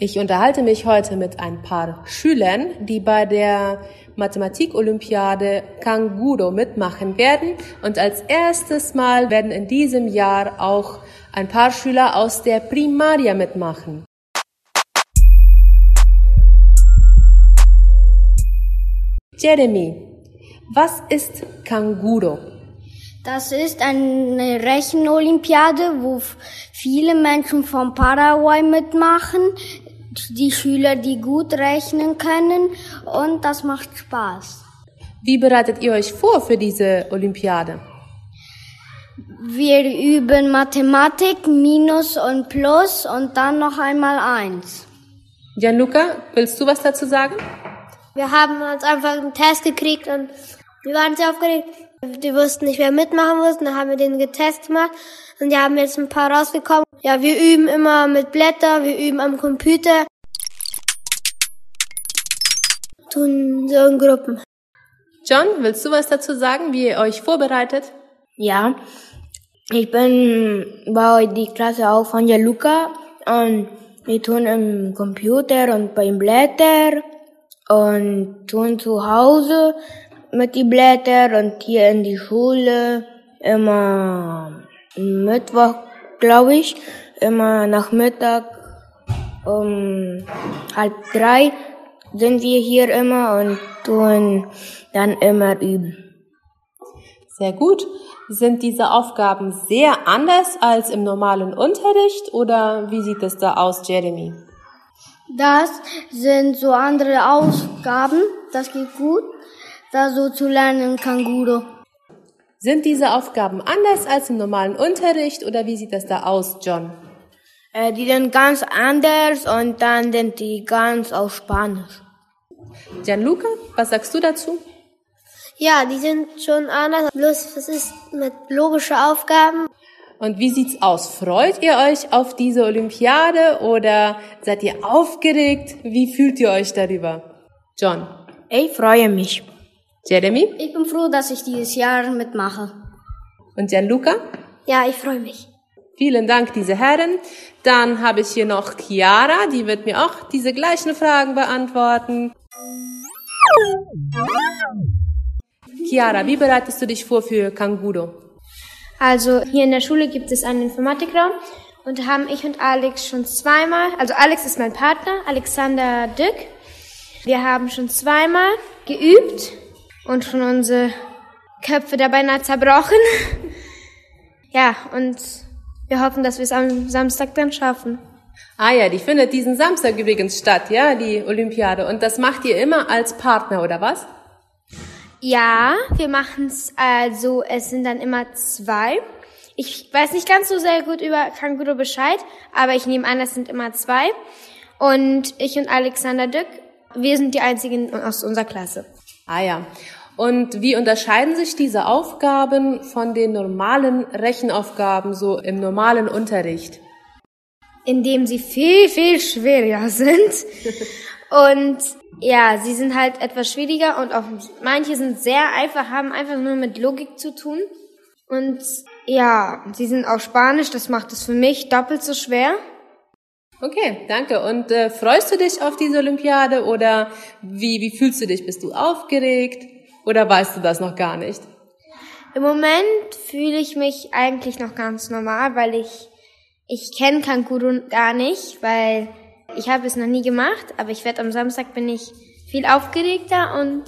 Ich unterhalte mich heute mit ein paar Schülern, die bei der Mathematik-Olympiade Kanguro mitmachen werden. Und als erstes Mal werden in diesem Jahr auch ein paar Schüler aus der Primaria mitmachen. Jeremy, was ist Kanguro? Das ist eine Rechenolympiade, wo viele Menschen von Paraguay mitmachen die Schüler, die gut rechnen können und das macht Spaß. Wie bereitet ihr euch vor für diese Olympiade? Wir üben Mathematik, Minus und Plus und dann noch einmal eins. Gianluca, willst du was dazu sagen? Wir haben uns einfach einen Test gekriegt und wir waren sehr aufgeregt. Die wussten nicht, wer mitmachen muss. Dann haben wir den getestet gemacht und die haben jetzt ein paar rausgekommen. Ja, wir üben immer mit Blätter, wir üben am Computer. Tun so in Gruppen. John, willst du was dazu sagen, wie ihr euch vorbereitet? Ja, ich bin bei die Klasse auch von Jaluka und wir tun im Computer und beim Blätter und tun zu Hause mit die Blätter und hier in die Schule immer Mittwoch, glaube ich, immer Nachmittag um halb drei sind wir hier immer und tun dann immer üben. Sehr gut. Sind diese Aufgaben sehr anders als im normalen Unterricht oder wie sieht es da aus, Jeremy? Das sind so andere Aufgaben, das geht gut, da so zu lernen Kanguro. Sind diese Aufgaben anders als im normalen Unterricht oder wie sieht das da aus, John? Äh, die sind ganz anders und dann sind die ganz auf Spanisch. Gianluca, was sagst du dazu? Ja, die sind schon anders. Bloß, das ist mit logischen Aufgaben. Und wie sieht's aus? Freut ihr euch auf diese Olympiade oder seid ihr aufgeregt? Wie fühlt ihr euch darüber? John. Ich freue mich. Jeremy? Ich bin froh, dass ich dieses Jahr mitmache. Und Gianluca? Ja, ich freue mich. Vielen Dank, diese Herren. Dann habe ich hier noch Chiara, die wird mir auch diese gleichen Fragen beantworten. Chiara, wie bereitest du dich vor für Kanguro? Also hier in der Schule gibt es einen Informatikraum und da haben ich und Alex schon zweimal, also Alex ist mein Partner, Alexander Dück. Wir haben schon zweimal geübt und schon unsere Köpfe dabei nah zerbrochen. ja, und wir hoffen, dass wir es am Samstag dann schaffen. Ah ja, die findet diesen Samstag übrigens statt, ja, die Olympiade. Und das macht ihr immer als Partner, oder was? Ja, wir machen es also, es sind dann immer zwei. Ich weiß nicht ganz so sehr gut über Kanguro Bescheid, aber ich nehme an, es sind immer zwei. Und ich und Alexander Dück, wir sind die einzigen aus unserer Klasse. Ah ja. Und wie unterscheiden sich diese Aufgaben von den normalen Rechenaufgaben so im normalen Unterricht? Indem sie viel, viel schwerer sind. Und ja, sie sind halt etwas schwieriger und auch manche sind sehr einfach, haben einfach nur mit Logik zu tun. Und ja, sie sind auch Spanisch, das macht es für mich doppelt so schwer. Okay, danke. Und äh, freust du dich auf diese Olympiade oder wie, wie fühlst du dich? Bist du aufgeregt oder weißt du das noch gar nicht? Im Moment fühle ich mich eigentlich noch ganz normal, weil ich ich kenne Kanguru gar nicht, weil ich habe es noch nie gemacht, aber ich werde am Samstag bin ich viel aufgeregter und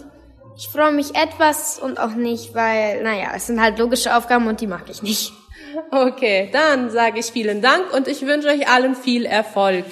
ich freue mich etwas und auch nicht, weil, naja, es sind halt logische Aufgaben und die mag ich nicht. Okay, dann sage ich vielen Dank und ich wünsche euch allen viel Erfolg.